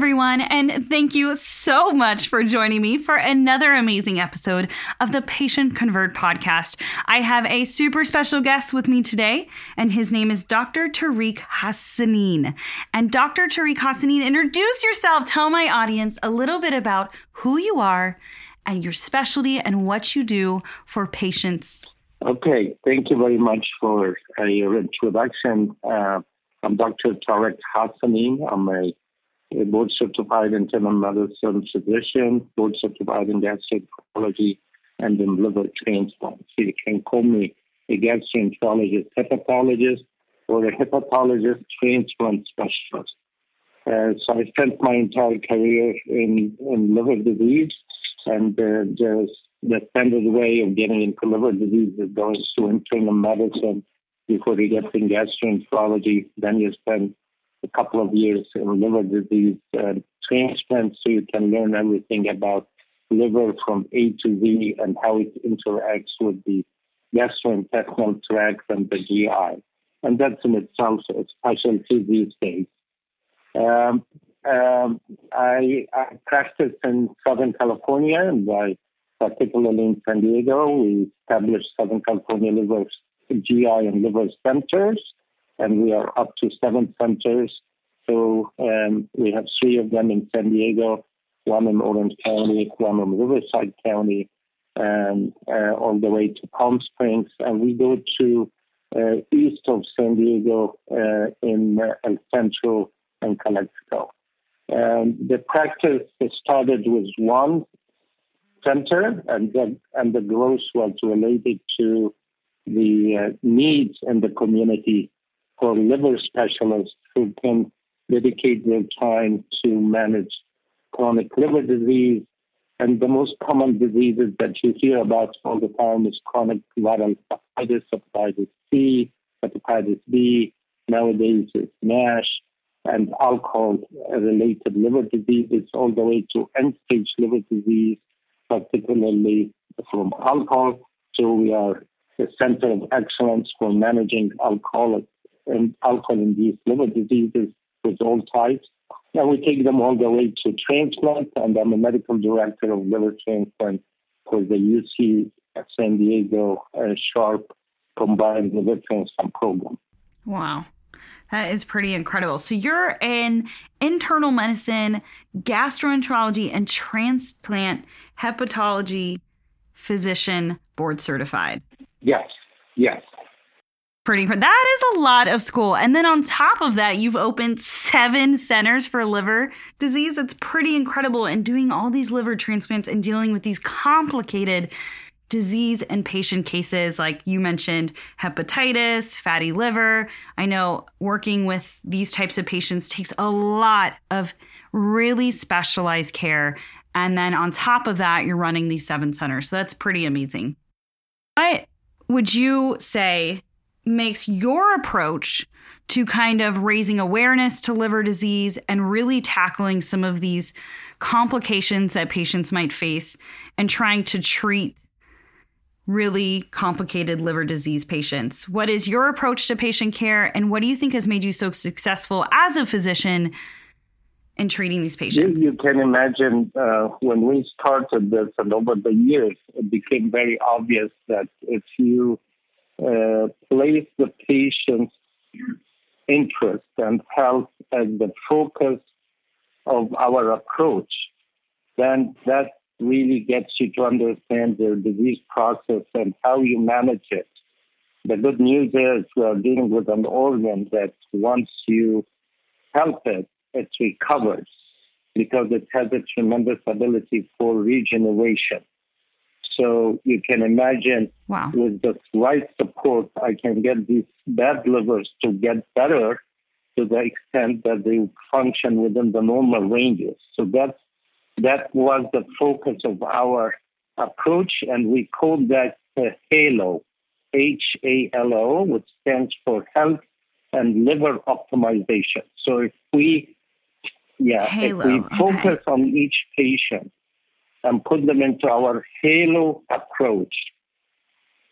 everyone, and thank you so much for joining me for another amazing episode of the Patient Convert podcast. I have a super special guest with me today, and his name is Dr. Tariq Hassanein. And Dr. Tariq Hassanein, introduce yourself. Tell my audience a little bit about who you are and your specialty and what you do for patients. Okay, thank you very much for uh, your introduction. Uh, I'm Dr. Tariq Hassanein. I'm a board certified internal medicine physician, board certified in gastroenterology and in liver transplant. So you can call me a gastroenterologist, hepatologist, or a hepatologist transplant specialist. Uh, so I spent my entire career in, in liver disease, and uh, just the standard way of getting into liver disease is going to internal medicine before you get in gastroenterology. Then you spend a couple of years in liver disease uh, transplant so you can learn everything about liver from A to Z and how it interacts with the gastrointestinal tract and the GI. And that's in itself a specialty these days. Um, um, I, I practice in Southern California, and I, particularly in San Diego, we established Southern California Liver GI and Liver Centers and we are up to seven centers. So um, we have three of them in San Diego, one in Orange County, one in Riverside County, and uh, all the way to Palm Springs. And we go to uh, east of San Diego uh, in uh, El Centro and Calexico. Um, the practice started with one center, and the, and the growth was related to the uh, needs in the community for liver specialists who can dedicate their time to manage chronic liver disease. And the most common diseases that you hear about all the time is chronic viral hepatitis, hepatitis C, hepatitis B. Nowadays, it's NASH and alcohol-related liver diseases, all the way to end-stage liver disease, particularly from alcohol. So we are the center of excellence for managing alcoholic and alcohol-induced liver diseases with all types. And we take them all the way to transplant, and I'm a medical director of liver transplant for the UC San Diego uh, Sharp Combined Liver Transplant Program. Wow. That is pretty incredible. So you're an internal medicine, gastroenterology, and transplant hepatology physician board certified. Yes, yes pretty that is a lot of school. And then on top of that you've opened seven centers for liver disease. That's pretty incredible. And doing all these liver transplants and dealing with these complicated disease and patient cases like you mentioned hepatitis fatty liver. I know working with these types of patients takes a lot of really specialized care. And then on top of that you're running these seven centers. So that's pretty amazing. What would you say makes your approach to kind of raising awareness to liver disease and really tackling some of these complications that patients might face and trying to treat really complicated liver disease patients. What is your approach to patient care and what do you think has made you so successful as a physician in treating these patients? You, you can imagine uh, when we started this and over the years, it became very obvious that if you uh, place the patient's interest and health as the focus of our approach, then that really gets you to understand the disease process and how you manage it. The good news is we are dealing with an organ that once you help it, it recovers because it has a tremendous ability for regeneration. So you can imagine wow. with the right support, I can get these bad livers to get better to the extent that they function within the normal ranges. So that's, that was the focus of our approach, and we called that HALO, H-A-L-O, which stands for Health and Liver Optimization. So if we, yeah, Halo. if we focus okay. on each patient and put them into our halo approach,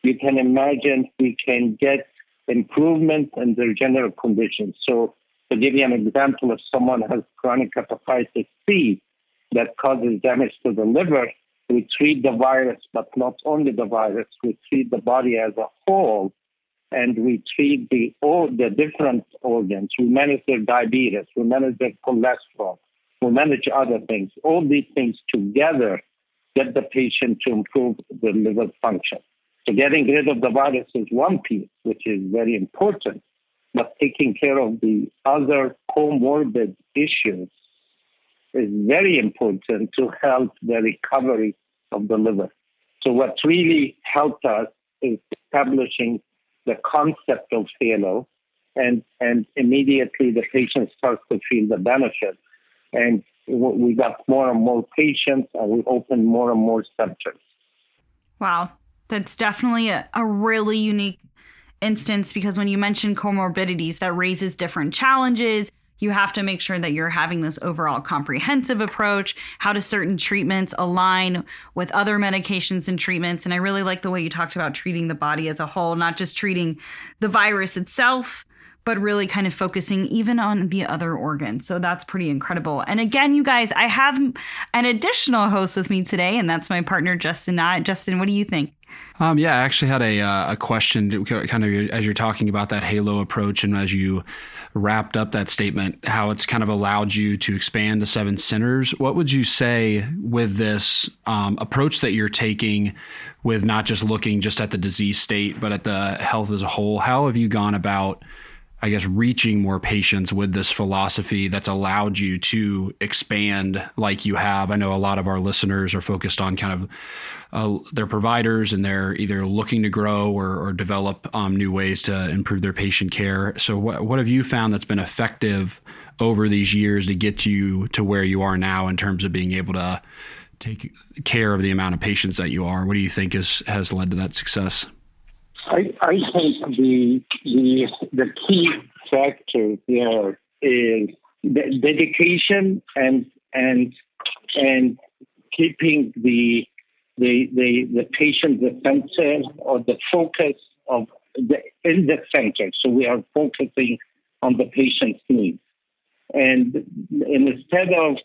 you can imagine we can get improvement in their general conditions. So To give you an example, if someone has chronic hepatitis C that causes damage to the liver, we treat the virus, but not only the virus, we treat the body as a whole and we treat the all the different organs. We manage their diabetes, we manage their cholesterol, we manage other things. All these things together get the patient to improve the liver function. So getting rid of the virus is one piece, which is very important, but taking care of the other comorbid issues is very important to help the recovery of the liver. So what really helped us is establishing the concept of halo, and and immediately the patient starts to feel the benefit. And we got more and more patients, and we opened more and more centers. Wow, that's definitely a, a really unique instance because when you mention comorbidities, that raises different challenges you have to make sure that you're having this overall comprehensive approach. How do certain treatments align with other medications and treatments? And I really like the way you talked about treating the body as a whole, not just treating the virus itself, but really kind of focusing even on the other organs. So that's pretty incredible. And again, you guys, I have an additional host with me today, and that's my partner, Justin. Knight. Justin, what do you think? Um, yeah, I actually had a, uh, a question kind of as you're talking about that Halo approach and as you wrapped up that statement, how it's kind of allowed you to expand to seven centers. What would you say with this um, approach that you're taking with not just looking just at the disease state, but at the health as a whole? How have you gone about I guess, reaching more patients with this philosophy that's allowed you to expand like you have. I know a lot of our listeners are focused on kind of uh, their providers and they're either looking to grow or, or develop um, new ways to improve their patient care. So, what, what have you found that's been effective over these years to get you to where you are now in terms of being able to take care of the amount of patients that you are? What do you think is, has led to that success? I, I think the the the key factor there is the dedication and and and keeping the the the, the patient the center or the focus of the in the center. So we are focusing on the patient's needs. And, and instead of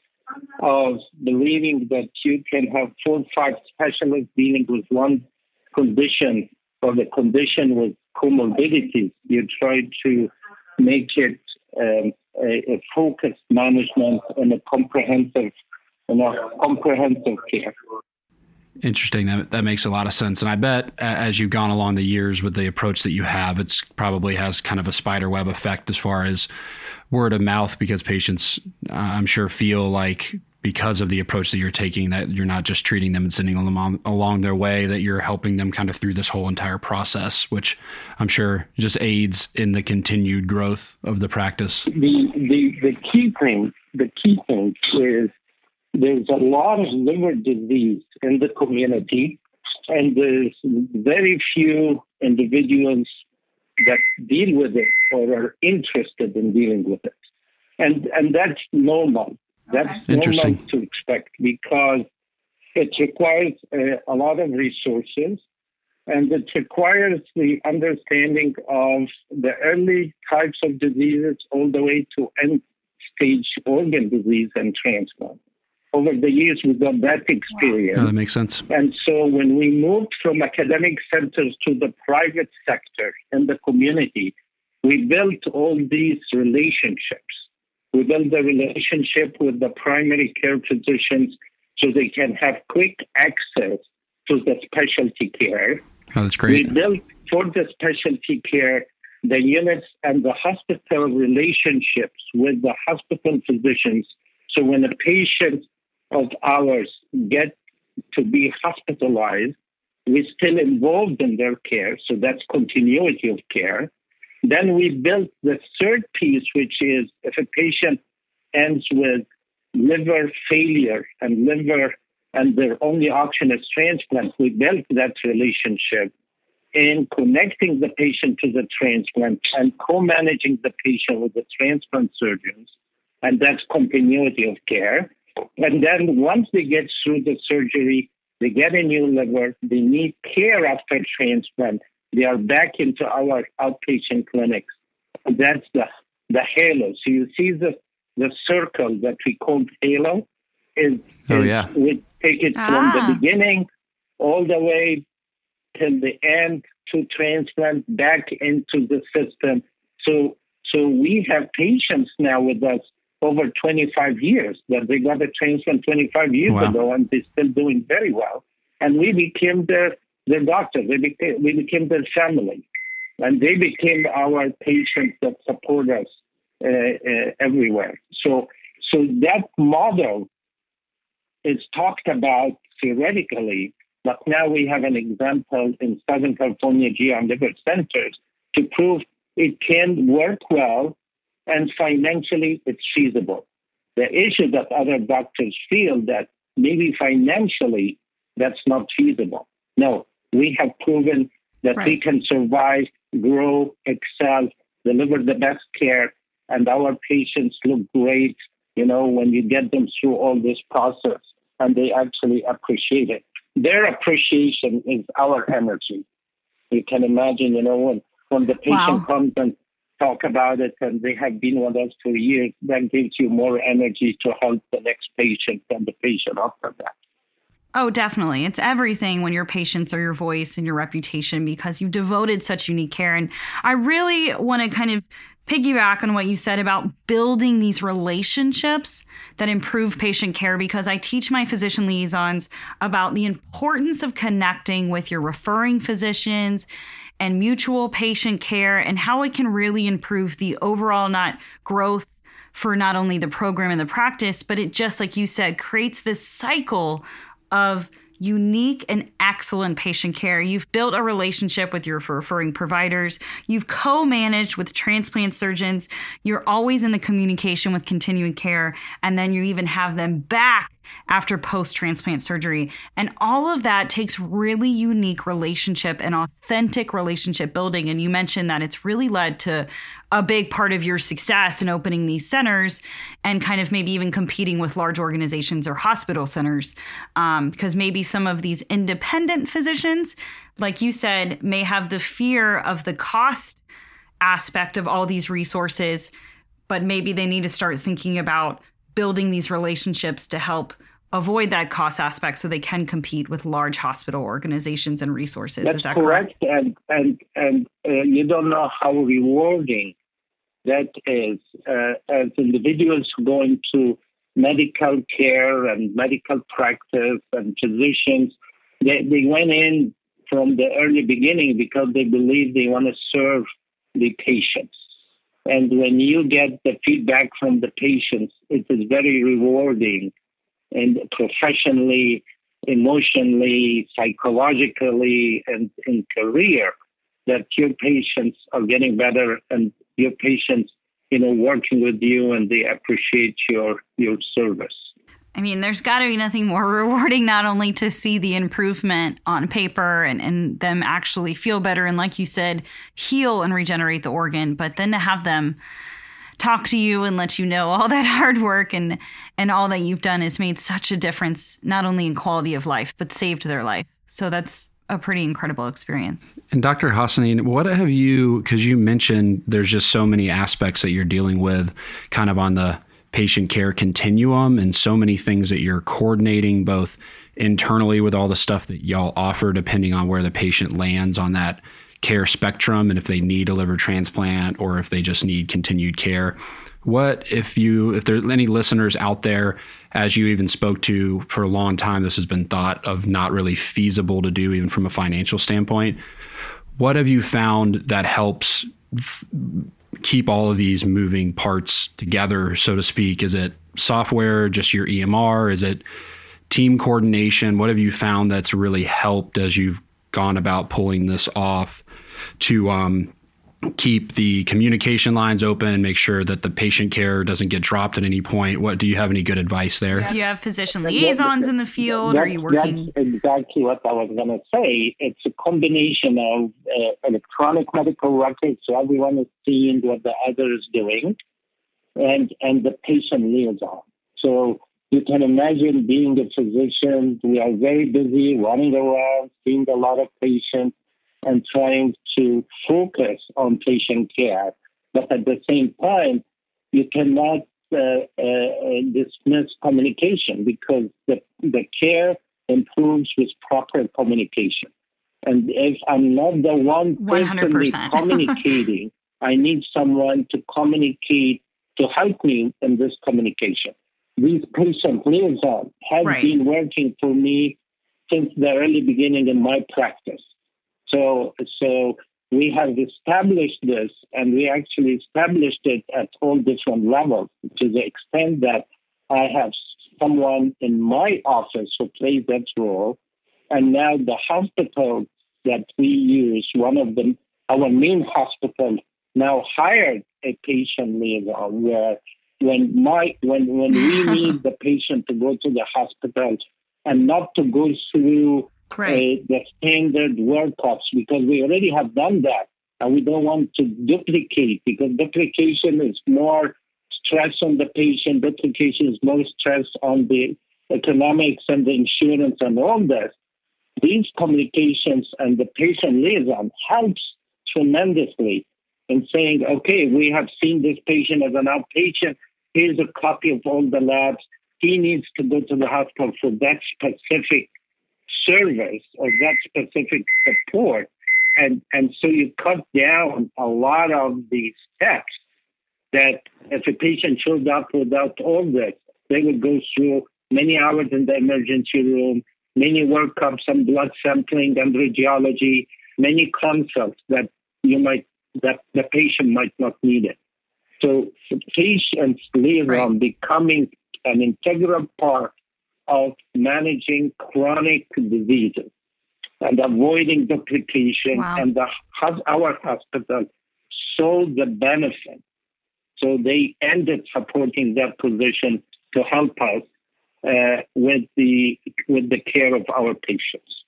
of believing that you can have four or five specialists dealing with one condition or the condition with comorbidities, you try to make it um, a, a, focused management and a comprehensive, you know, comprehensive care. Interesting. That that makes a lot of sense. And I bet as you've gone along the years with the approach that you have, it's probably has kind of a spider web effect as far as word of mouth because patients, uh, I'm sure, feel like because of the approach that you're taking that you're not just treating them and sending them on, along their way that you're helping them kind of through this whole entire process which i'm sure just aids in the continued growth of the practice. The the, the key thing the key thing is there's a lot of liver disease in the community and there's very few individuals that deal with it or are interested in dealing with it. And and that's normal that's interesting to expect because it requires a, a lot of resources and it requires the understanding of the early types of diseases all the way to end stage organ disease and transplant. Over the years, we got that experience. Wow. Oh, that makes sense. And so when we moved from academic centers to the private sector and the community, we built all these relationships we build the relationship with the primary care physicians so they can have quick access to the specialty care. Oh, that's great. We built for the specialty care the units and the hospital relationships with the hospital physicians. So when a patient of ours get to be hospitalized, we're still involved in their care. So that's continuity of care. Then we built the third piece, which is if a patient ends with liver failure and liver and their only option is transplant, we built that relationship in connecting the patient to the transplant and co-managing the patient with the transplant surgeons. And that's continuity of care. And then once they get through the surgery, they get a new liver, they need care after transplant, they are back into our outpatient clinics. That's the the halo. So you see the the circle that we call halo is, oh, is yeah. we take it Ah. from the beginning all the way till the end to transplant back into the system. So so we have patients now with us over 25 years that they got a transplant 25 years Wow. ago and they're still doing very well. And we became their their doctor. We became we became their family, and they became our patients that support us uh, uh, everywhere. So so that model is talked about theoretically, but now we have an example in Southern California GI liver centers to prove it can work well and financially it's feasible. The issue that other doctors feel that maybe financially that's not feasible. No, we have proven that we can survive, grow, excel, deliver the best care, and our patients look great, you know, when you get them through all this process and they actually appreciate it. Their appreciation is our energy. You can imagine, you know, when, when the patient Wow. comes and talk about it and they have been with us for years, that gives you more energy to help the next patient and the patient after that. Oh, definitely. It's everything when your patients are your voice and your reputation because you've devoted such unique care. And I really want to kind of piggyback on what you said about building these relationships that improve patient care because I teach my physician liaisons about the importance of connecting with your referring physicians and mutual patient care and how it can really improve the overall not growth for not only the program and the practice, but it just, like you said, creates this cycle of unique and excellent patient care. You've built a relationship with your referring providers. You've co managed with transplant surgeons. You're always in the communication with continuing care. And then you even have them back after post transplant surgery. And all of that takes really unique relationship and authentic relationship building. And you mentioned that it's really led to a big part of your success in opening these centers and kind of maybe even competing with large organizations or hospital centers. Um, because maybe some of these independent physicians, like you said, may have the fear of the cost aspect of all these resources, but maybe they need to start thinking about building these relationships to help avoid that cost aspect so they can compete with large hospital organizations and resources. That's Is that correct, correct? and and and uh, you don't know how rewarding that is uh, as individuals going to medical care and medical practice and physicians. They they went in from the early beginning because they believe they want to serve the patients. And when you get the feedback from the patients, it is very rewarding and professionally, emotionally, psychologically, and in career that your patients are getting better and your patients, you know, working with you and they appreciate your your service. I mean, there's got to be nothing more rewarding, not only to see the improvement on paper and, and them actually feel better and, like you said, heal and regenerate the organ, but then to have them talk to you and let you know all that hard work and and all that you've done has made such a difference, not only in quality of life, but saved their life. So that's a pretty incredible experience. And Dr. Hassanein, what have you, because you mentioned there's just so many aspects that you're dealing with kind of on the patient care continuum and so many things that you're coordinating both internally with all the stuff that y'all offer, depending on where the patient lands on that care spectrum and if they need a liver transplant or if they just need continued care. What if you if there are any listeners out there as you even spoke to for a long time this has been thought of not really feasible to do even from a financial standpoint. What have you found that helps keep all of these moving parts together so to speak? Is it software, just your EMR, is it team coordination? What have you found that's really helped as you've gone about pulling this off to um, keep the communication lines open, make sure that the patient care doesn't get dropped at any point? What do you have any good advice there? Do you have physician liaisons in the field? Are you working? That's exactly what I was going to say. It's a combination of uh, electronic medical records, so everyone is seeing what the other is doing, and and the patient liaison. So you can imagine being a physician. We are very busy running around, seeing a lot of patients, and trying to focus on patient care. But at the same time, you cannot uh, uh, dismiss communication because the, the care improves with proper communication. And if I'm not the one personally communicating, I need someone to communicate to help me in this communication. These patient liaison have right. been working for me since the early beginning in my practice. So, so we have established this, and we actually established it at all different levels to the extent that I have someone in my office who plays that role, and now the hospital that we use, one of them, our main hospital, now hired a patient liaison where when my when when we need the patient to go to the hospital and not to go through right. uh, the standard workups because we already have done that and we don't want to duplicate because duplication is more stress on the patient, duplication is more stress on the economics and the insurance and all this. These communications and the patient liaison helps tremendously in saying, okay, we have seen this patient as an outpatient. Here's a copy of all the labs. He needs to go to the hospital for that specific service or that specific support. And, and so you cut down a lot of the steps that if a patient showed up without all this, they would go through many hours in the emergency room, many workups and blood sampling and radiology, many consults that you might that the patient might not need it. So patients live right. on becoming an integral part of managing chronic diseases and avoiding duplication. Wow. And the, our hospital saw the benefit. So they ended supporting that position to help us uh, with the with the care of our patients.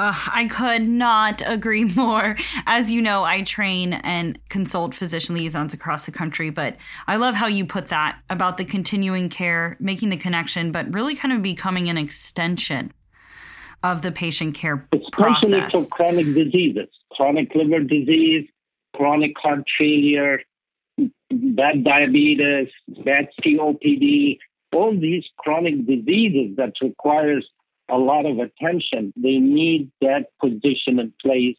Uh, I could not agree more. As you know, I train and consult physician liaisons across the country, but I love how you put that about the continuing care, making the connection, but really kind of becoming an extension of the patient care Especially process. for chronic diseases, chronic liver disease, chronic heart failure, bad diabetes, bad COPD, all these chronic diseases that requires a lot of attention. They need that position in place,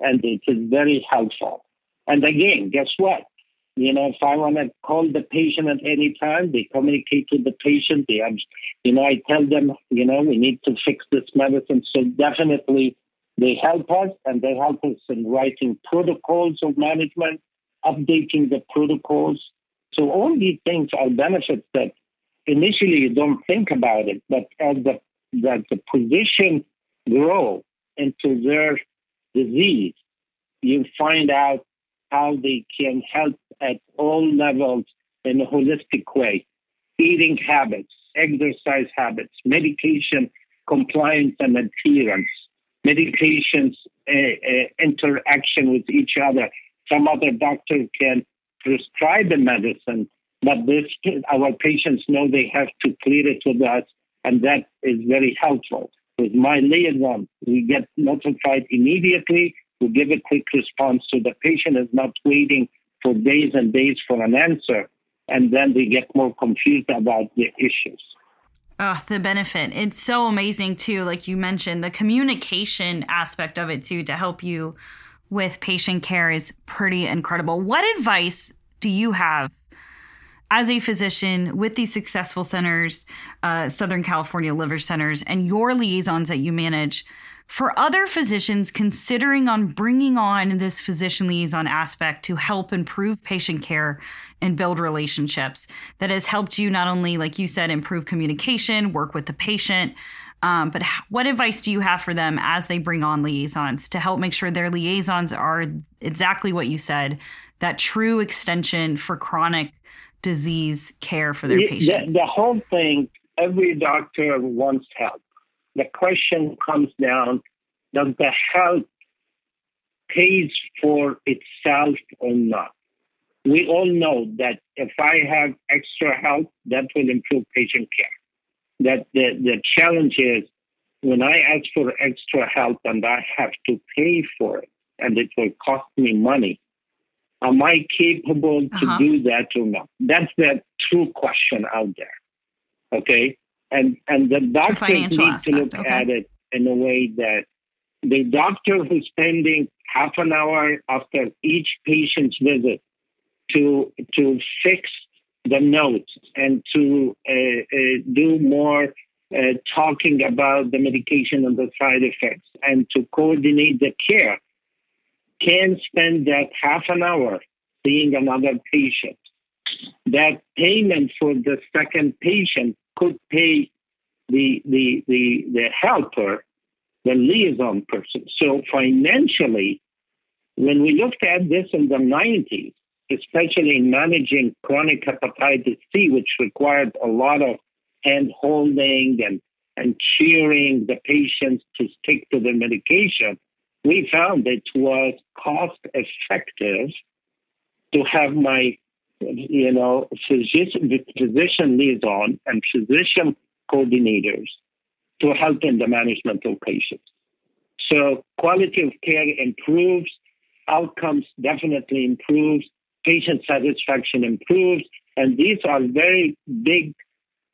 and it is very helpful. And again, guess what? You know, if I want to call the patient at any time, they communicate with the patient. They, you know, I tell them, you know, we need to fix this medicine. So definitely, they help us, and they help us in writing protocols of management, updating the protocols. So all these things are benefits that initially you don't think about it, but as the that the position grow into their disease, you find out how they can help at all levels in a holistic way. Eating habits, exercise habits, medication compliance and adherence, medications uh, uh, interaction with each other. Some other doctor can prescribe the medicine, but this our patients know they have to clear it with us and that is very helpful. With my liaison, we get notified immediately. We give a quick response so the patient is not waiting for days and days for an answer, and then they get more confused about the issues. Oh, the benefit. It's so amazing too. Like you mentioned, the communication aspect of it too to help you with patient care is pretty incredible. What advice do you have as a physician with these successful centers, uh, Southern California Liver Centers, and your liaisons that you manage, for other physicians considering on bringing on this physician liaison aspect to help improve patient care and build relationships that has helped you not only like you said improve communication work with the patient um, but what advice do you have for them as they bring on liaisons to help make sure their liaisons are exactly what you said that true extension for chronic disease care for their patients? The, the whole thing, every doctor wants help. The question comes down does the help pays for itself or not? We all know that if I have extra help, that will improve patient care. That the, the challenge is when I ask for extra help and I have to pay for it and it will cost me money, Am I capable to uh-huh. do that or not? That's the true question out there. Okay. And and the doctors the need aspect, to look okay. at it in a way that the doctor who's spending half an hour after each patient's visit to to fix the notes and to uh, uh, do more uh, talking about the medication and the side effects and to coordinate the care can spend that half an hour seeing another patient. That payment for the second patient could pay the the the, the helper, the liaison person. So financially, when we looked at this in the 90s, especially in managing chronic hepatitis C, which required a lot of hand holding and, and cheering the patients to stick to the medication, we found it was cost effective to have my you know physician physician liaison and physician coordinators to help in the management of patients. So quality of care improves, outcomes definitely improves, patient satisfaction improves, and these are very big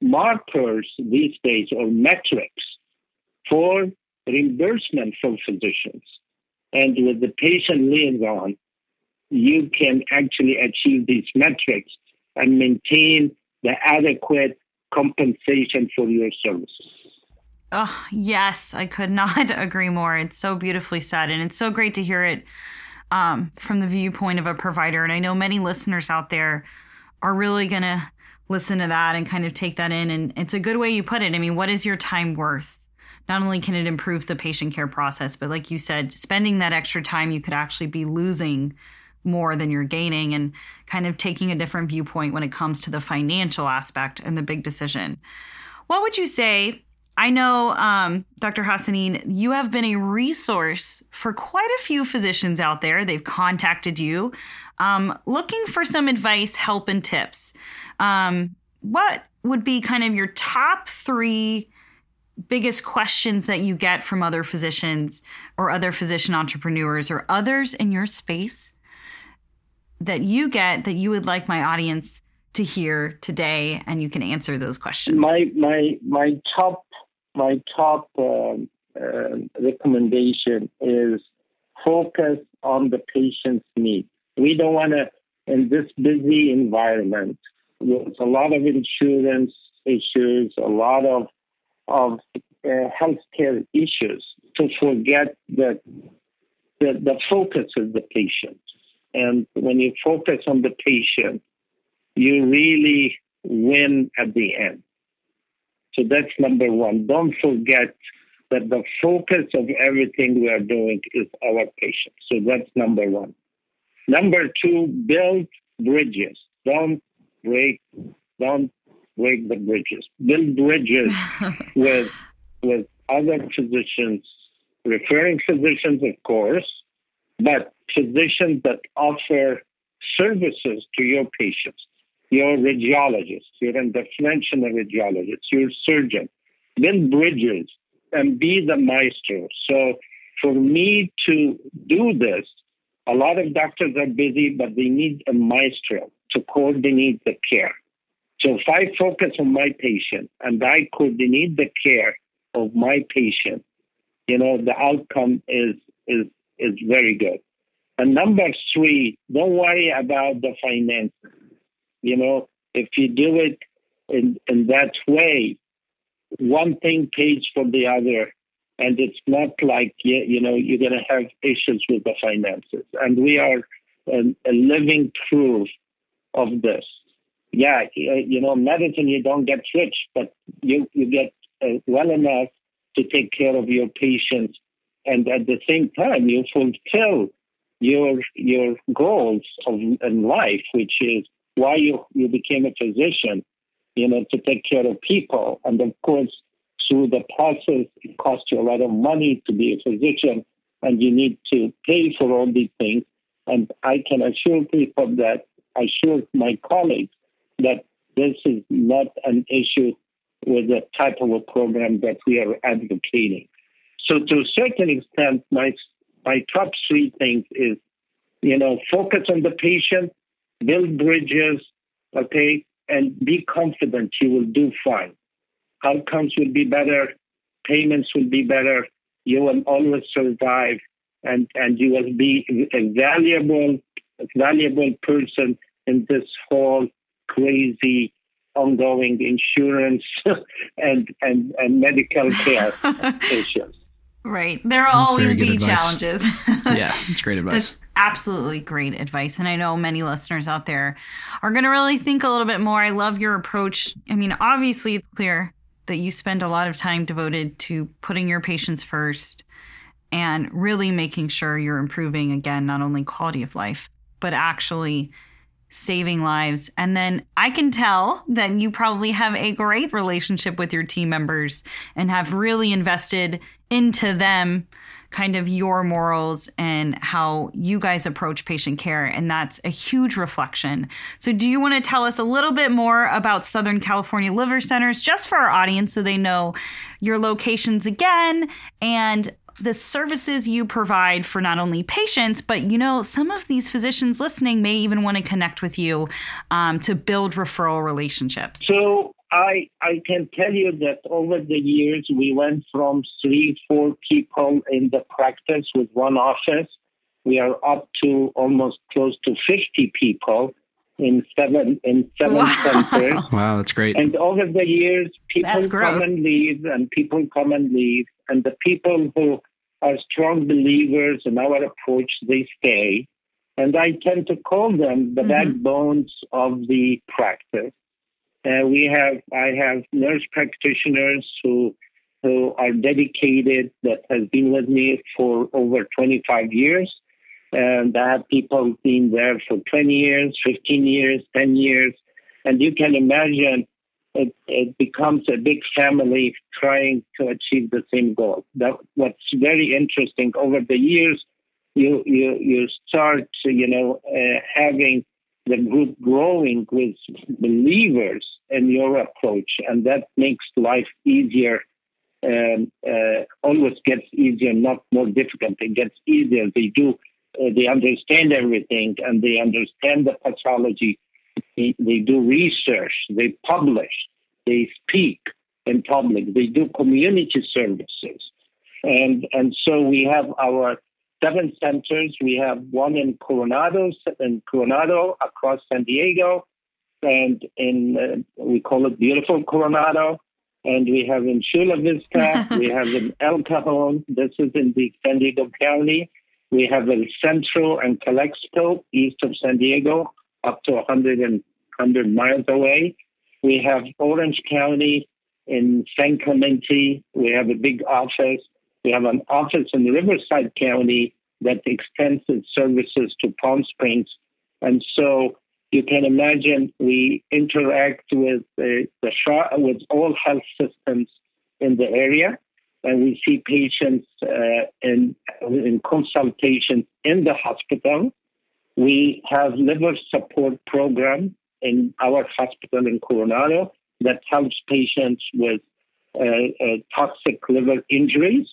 markers these days or metrics for reimbursement for physicians. And with the patient liaison, you can actually achieve these metrics and maintain the adequate compensation for your services. Oh, yes, I could not agree more. It's so beautifully said. And it's so great to hear it um, from the viewpoint of a provider. And I know many listeners out there are really going to listen to that and kind of take that in. And it's a good way you put it. I mean, what is your time worth? Not only can it improve the patient care process, but like you said, spending that extra time, you could actually be losing more than you're gaining and kind of taking a different viewpoint when it comes to the financial aspect and the big decision. What would you say I know, um, Dr. Hassanein, you have been a resource for quite a few physicians out there. They've contacted you um, looking for some advice, help, and tips. Um, what would be kind of your top three biggest questions that you get from other physicians or other physician entrepreneurs or others in your space that you get that you would like my audience to hear today and you can answer those questions my my my top my top uh, uh, recommendation is focus on the patient's needs. We don't want to, in this busy environment, with a lot of insurance issues, a lot of of uh, healthcare issues, to forget that the, the focus is the patient. And when you focus on the patient, you really win at the end. So that's number one. Don't forget that the focus of everything we are doing is our patients. So that's number one. Number two, build bridges. Don't break, don't break the bridges. Build bridges with with other physicians, referring physicians, of course, but physicians that offer services to your patients your radiologist, your interventional radiologist, your surgeon, build bridges and be the maestro. So for me to do this, a lot of doctors are busy, but they need a maestro to coordinate the care. So if I focus on my patient and I coordinate the care of my patient, you know, the outcome is is is very good. And number three, don't worry about the finances. You know, if you do it in, in that way, one thing pays for the other. And it's not like, you, you know, you're going to have issues with the finances. And we are a, a living proof of this. Yeah, you know, medicine, you don't get rich, but you, you get uh, well enough to take care of your patients. And at the same time, you fulfill your your goals of in life, which is why you, you became a physician, you know, to take care of people. And of course, through the process, it costs you a lot of money to be a physician, and you need to pay for all these things. And I can assure people that, I assure my colleagues that this is not an issue with the type of a program that we are advocating. So, to a certain extent, my my top three things is you know, focus on the patient, build bridges, okay, and be confident you will do fine. Outcomes will be better, payments will be better, you will always survive, and, and you will be a valuable, valuable person in this whole crazy ongoing insurance and, and, and medical care issues. Right. There will That's always be advice. challenges. yeah, it's great advice. That's absolutely great advice. And I know many listeners out there are going to really think a little bit more. I love your approach. I mean, obviously, it's clear that you spend a lot of time devoted to putting your patients first and really making sure you're improving, again, not only quality of life, but actually saving lives. And then I can tell that you probably have a great relationship with your team members and have really invested into them kind of your morals and how you guys approach patient care. And that's a huge reflection. So, do you want to tell us a little bit more about Southern California Liver Centers just for our audience so they know your locations again and the services you provide for not only patients, but you know, some of these physicians listening may even want to connect with you um, to build referral relationships. So I I can tell you that over the years we went from three four people in the practice with one office. We are up to almost close to fifty people in seven in seven wow. centers. Wow, that's great. And over the years, people come and leave, and people come and leave, and the people who are strong believers in our approach, they stay. And I tend to call them the mm-hmm. backbones of the practice. Uh, we have, I have nurse practitioners who who are dedicated that has been with me for over 25 years. And I have people been there for 20 years, 15 years, 10 years. And you can imagine it, it becomes a big family trying to achieve the same goal. That what's very interesting over the years, you you you start you know uh, having the group growing with believers in your approach, and that makes life easier. Um, uh, always gets easier, not more difficult. It gets easier. They do. Uh, they understand everything, and they understand the pathology they, they do research, they publish, they speak in public, they do community services. And, and so we have our seven centers. We have one in Coronado, in Coronado across San Diego, and in uh, we call it beautiful Coronado. And we have in Chula Vista, we have in El Cajon. This is in the San Diego County. We have in Central and Calexico, east of San Diego, up to 100, and, 100 miles away. We have Orange County in San Clemente. We have a big office. We have an office in Riverside County that extends its services to Palm Springs. And so you can imagine we interact with the, with all health systems in the area, and we see patients uh, in in consultations in the hospital. We have liver support program in our hospital in Coronado that helps patients with uh, uh, toxic liver injuries.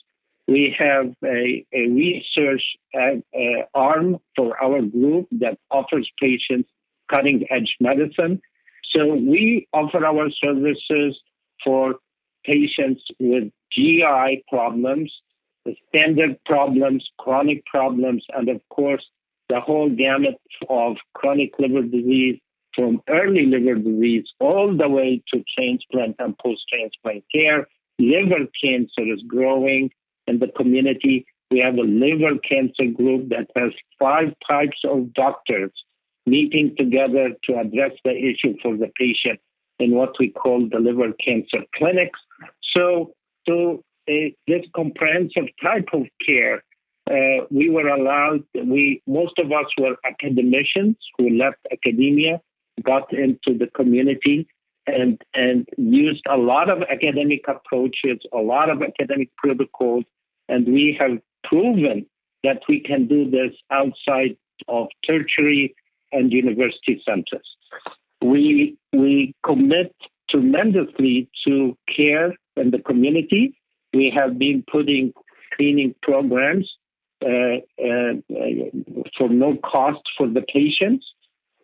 We have a, a research uh, uh arm for our group that offers patients cutting edge medicine. So we offer our services for patients with GI problems, standard problems, chronic problems, and of course, the whole gamut of chronic liver disease from early liver disease all the way to transplant and post transplant care. Liver cancer is growing in the community. We have a liver cancer group that has five types of doctors meeting together to address the issue for the patient in what we call the liver cancer clinics. So, so uh, this comprehensive type of care, uh, we were allowed. We most of us were academicians who left academia got into the community and and used a lot of academic approaches, a lot of academic protocols, and we have proven that we can do this outside of tertiary and university centers. We we commit tremendously to care in the community. We have been putting cleaning programs for for no cost for the patients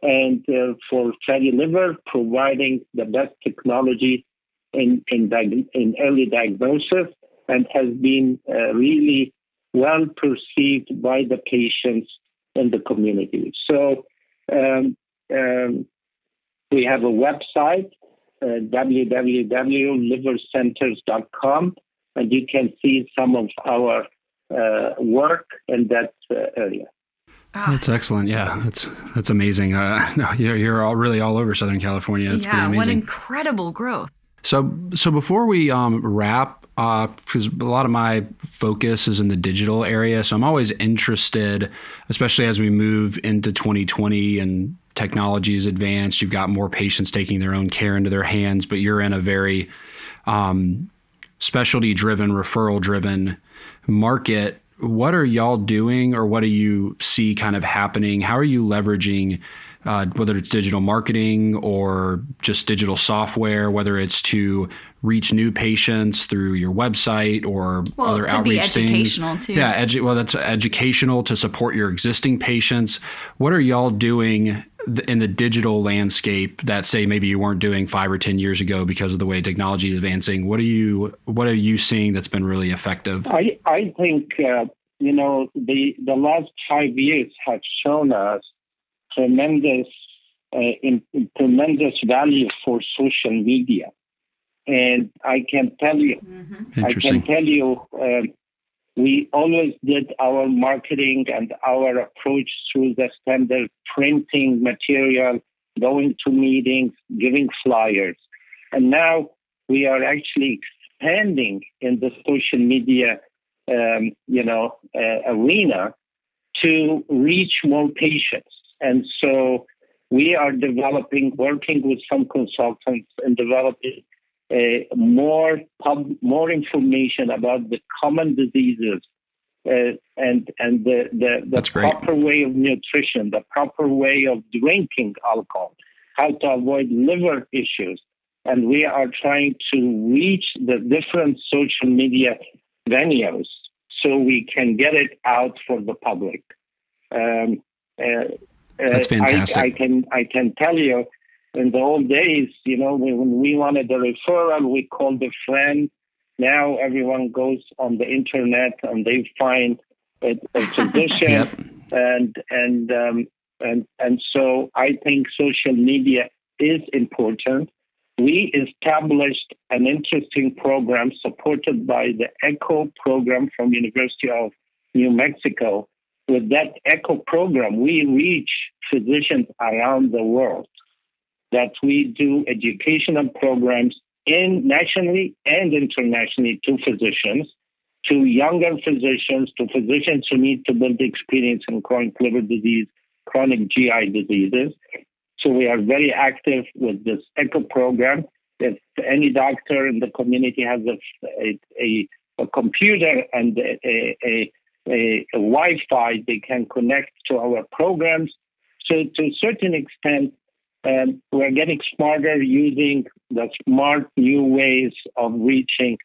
and uh, for fatty liver, providing the best technology in, in, in early diagnosis and has been uh, really well perceived by the patients in the community. So um, um, we have a website, uh, www.livercenters.com, and you can see some of our uh, work in that uh, area. Ah. That's excellent. Yeah, that's that's amazing. Uh, you're, you're all really all over Southern California. It's yeah, what incredible growth. So, so before we um, wrap, because uh, a lot of my focus is in the digital area, so I'm always interested, especially as we move into 2020 and technology is advanced. You've got more patients taking their own care into their hands, but you're in a very um, specialty-driven, referral-driven market what are y'all doing or what do you see kind of happening? How are you leveraging uh, whether it's digital marketing or just digital software, whether it's to reach new patients through your website or well, other outreach educational things. Too. Yeah, edu- well, that's educational to support your existing patients. What are y'all doing in the digital landscape that say maybe you weren't doing five or ten years ago because of the way technology is advancing? What are you What are you seeing that's been really effective? I I think uh, you know the the last five years have shown us tremendous uh, in, in tremendous value for social media, and I can tell you, mm-hmm. I can tell you, uh, we always did our marketing and our approach through the standard printing material, going to meetings, giving flyers, and now we are actually expanding in the social media, um, you know, uh, arena to reach more patients. And so we are developing, working with some consultants and developing more pub, more information about the common diseases uh, and and the the, the proper way of nutrition, the proper way of drinking alcohol, how to avoid liver issues, and we are trying to reach the different social media venues so we can get it out for the public. Um, uh, that's fantastic. I, I, can I can tell you, in the old days, you know, when we wanted a referral, we called a friend. Now everyone goes on the internet and they find a, a physician, yep. and and um, and and so I think social media is important. We established an interesting program supported by the ECHO program from University of New Mexico, with that ECHO program, we reach physicians around the world. That we do educational programs in nationally and internationally to physicians, to younger physicians, to physicians who need to build experience in chronic liver disease, chronic GI diseases. So we are very active with this ECHO program. If any doctor in the community has a, a, a computer and a, a a, Wi-Fi, they can connect to our programs. So to a certain extent, um, we're getting smarter using the smart new ways of reaching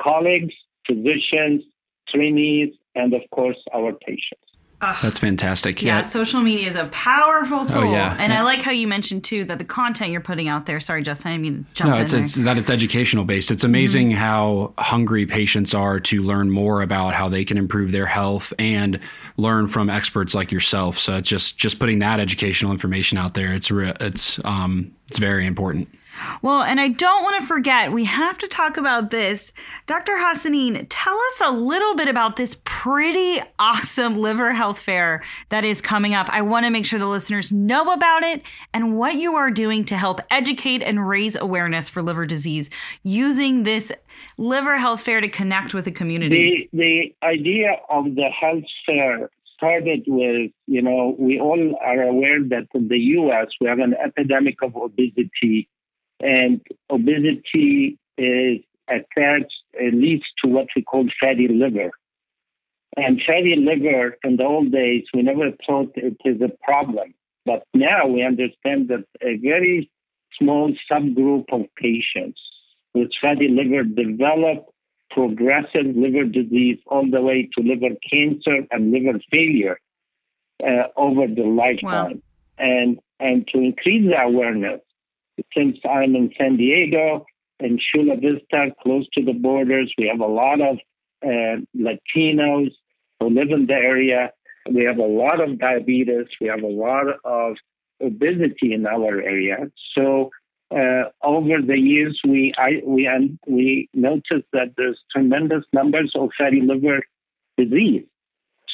colleagues, physicians, trainees, and of course our patients. Ugh. That's fantastic. Yeah, yeah, social media is a powerful oh, tool. Oh, yeah. And I like how you mentioned too that the content you're putting out there. Sorry, Justin, I mean jump in. No, it's, it's that it's educational based. It's amazing mm-hmm. how hungry patients are to learn more about how they can improve their health and learn from experts like yourself. So it's just just putting that educational information out there. It's re- it's um it's very important. Well, and I don't want to forget, we have to talk about this. Dr. Hassanein, tell us a little bit about this pretty awesome liver health fair that is coming up. I want to make sure the listeners know about it and what you are doing to help educate and raise awareness for liver disease using this liver health fair to connect with the community. The, the idea of the health fair started with, you know, we all are aware that in the US we have an epidemic of obesity and obesity is attached at least to what we call fatty liver. And fatty liver, in the old days, we never thought it is a problem. But now we understand that a very small subgroup of patients with fatty liver develop progressive liver disease all the way to liver cancer and liver failure. uh, over the lifetime. Wow. And and to increase the awareness, since I'm in San Diego and Chula Vista, close to the borders, we have a lot of uh, Latinos who live in the area. We have a lot of diabetes. We have a lot of obesity in our area. So uh, over the years, we I, we we noticed that there's tremendous numbers of fatty liver disease.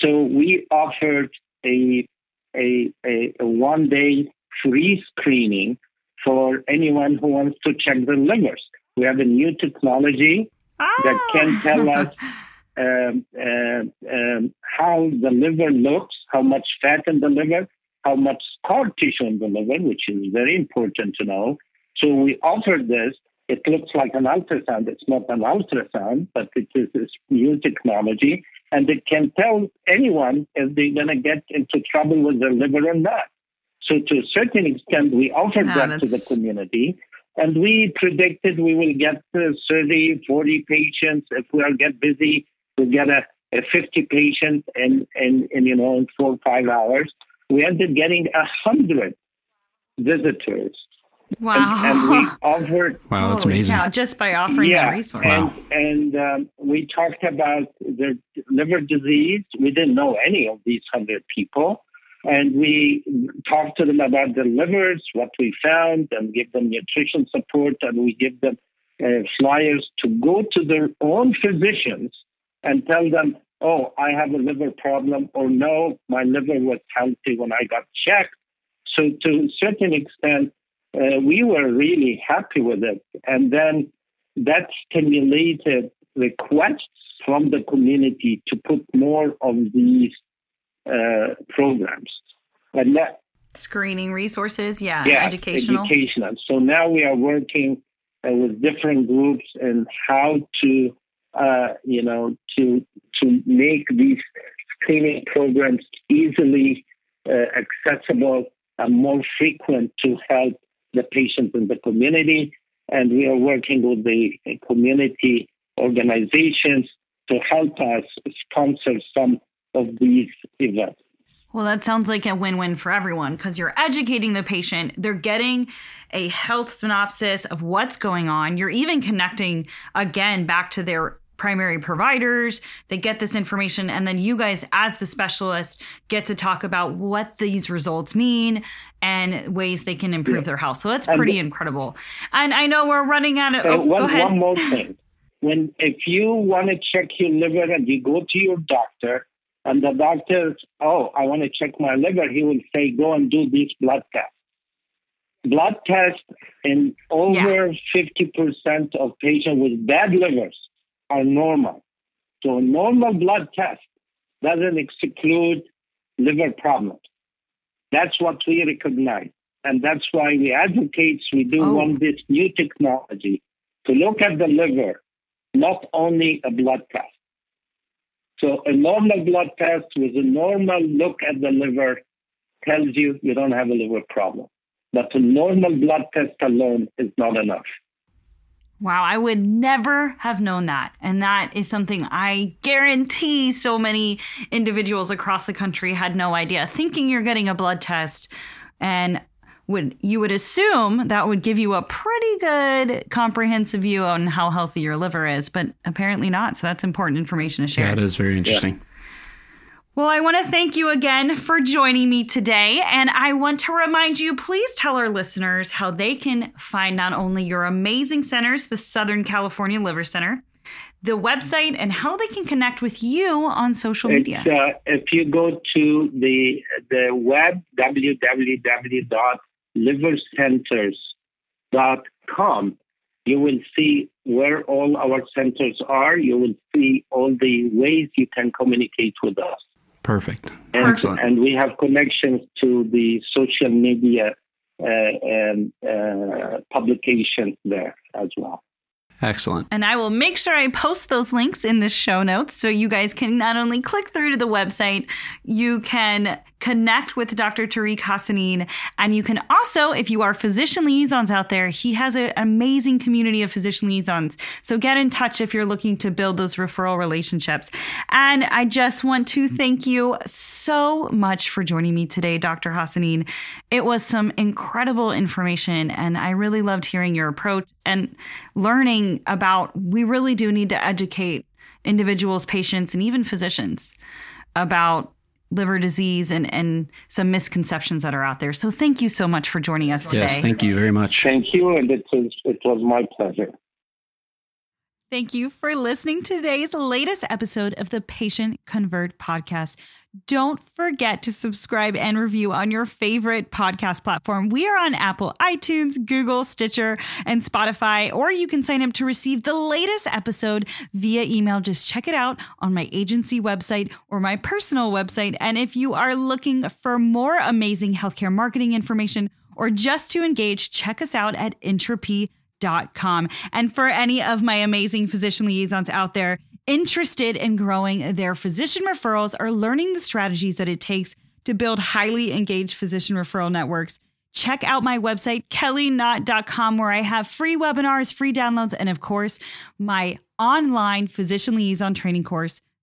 So we offered a a, a, a one day free screening for anyone who wants to check their livers. We have a new technology ah. that can tell us um, uh, um, how the liver looks, how much fat in the liver, how much scar tissue in the liver, which is very important to know. So we offered this. It looks like an ultrasound. It's not an ultrasound, but it is this new technology, and it can tell anyone if they're going to get into trouble with their liver or not. So to a certain extent, we offered no, that to the community. And we predicted we will get uh, 30, 40 patients. If we are get busy, we'll get a, a 50 patients in, in, in, you know, in four or five hours. We ended getting a hundred visitors. Wow. And, and, we offered. Wow, that's amazing. Cow, just by offering yeah, that resource. And, wow. and um, we talked about the liver disease. We didn't know any of these hundred people and we talk to them about their livers, what we found, and give them nutrition support, and we give them uh, flyers to go to their own physicians and tell them, oh, I have a liver problem, or no, my liver was healthy when I got checked. So, to a certain extent, uh, we were really happy with it. And then that stimulated requests from the community to put more of these uh, programs. And that, Screening resources, yeah, yeah, educational. Educational. So now we are working uh, with different groups and how to, uh, you know, to to make these screening programs easily uh, accessible and more frequent to help the patients in the community. And we are working with the community organizations to help us sponsor some of these events. Well, that sounds like a win win for everyone because you're educating the patient. They're getting a health synopsis of what's going on. You're even connecting again back to their primary providers. They get this information, and then you guys, as the specialist, get to talk about what these results mean and ways they can improve yeah. their health. So that's pretty and, incredible. And I know we're running out of. Uh, oh, one, one more thing. When if you want to check your liver and you go to your doctor and the doctor, oh, I want to check my liver, he will say, go and do this blood test. Blood test in over yeah. 50% of patients with bad livers are normal. So a normal blood test doesn't exclude liver problems. That's what we recognize. And that's why we advocate, we do oh. want this new technology to look at the liver, not only a blood test. So a normal blood test with a normal look at the liver tells you you don't have a liver problem. But a normal blood test alone is not enough. Wow, I would never have known that. And that is something I guarantee so many individuals across the country had no idea. Thinking you're getting a blood test and would you would assume that would give you a pretty good comprehensive view on how healthy your liver is, but apparently not. So that's important information to share. That is very interesting. Yeah. Well, I want to thank you again for joining me today. And I want to remind you please tell our listeners how they can find not only your amazing centers, the Southern California Liver Center, the website, and how they can connect with you on social media. Uh, if you go to the, the web, www livercenters.com, you will see where all our centers are. You will see all the ways you can communicate with us. Perfect. And, Excellent. And we have connections to the social media uh, and uh, publications there as well. Excellent. And I will make sure I post those links in the show notes so you guys can not only click through to the website, you can connect with Dr. Tariq Hassanein. And you can also, if you are physician liaisons out there, he has an amazing community of physician liaisons. So get in touch if you're looking to build those referral relationships. And I just want to thank you so much for joining me today, Dr. Hassanein. It was some incredible information, and I really loved hearing your approach and learning about we really do need to educate individuals, patients, and even physicians about liver disease and, and some misconceptions that are out there. So thank you so much for joining us today. Yes, thank you very much. Thank you, and it was, it was my pleasure. Thank you for listening to today's latest episode of the Patient Convert podcast. Don't forget to subscribe and review on your favorite podcast platform. We are on Apple, iTunes, Google, Stitcher, and Spotify, or you can sign up to receive the latest episode via email. Just check it out on my agency website or my personal website. And if you are looking for more amazing healthcare marketing information or just to engage, check us out at Intrepy.com. And for any of my amazing physician liaisons out there, interested in growing their physician referrals or learning the strategies that it takes to build highly engaged physician referral networks, check out my website, kellyknott.com, where I have free webinars, free downloads, and of course, my online physician liaison training course.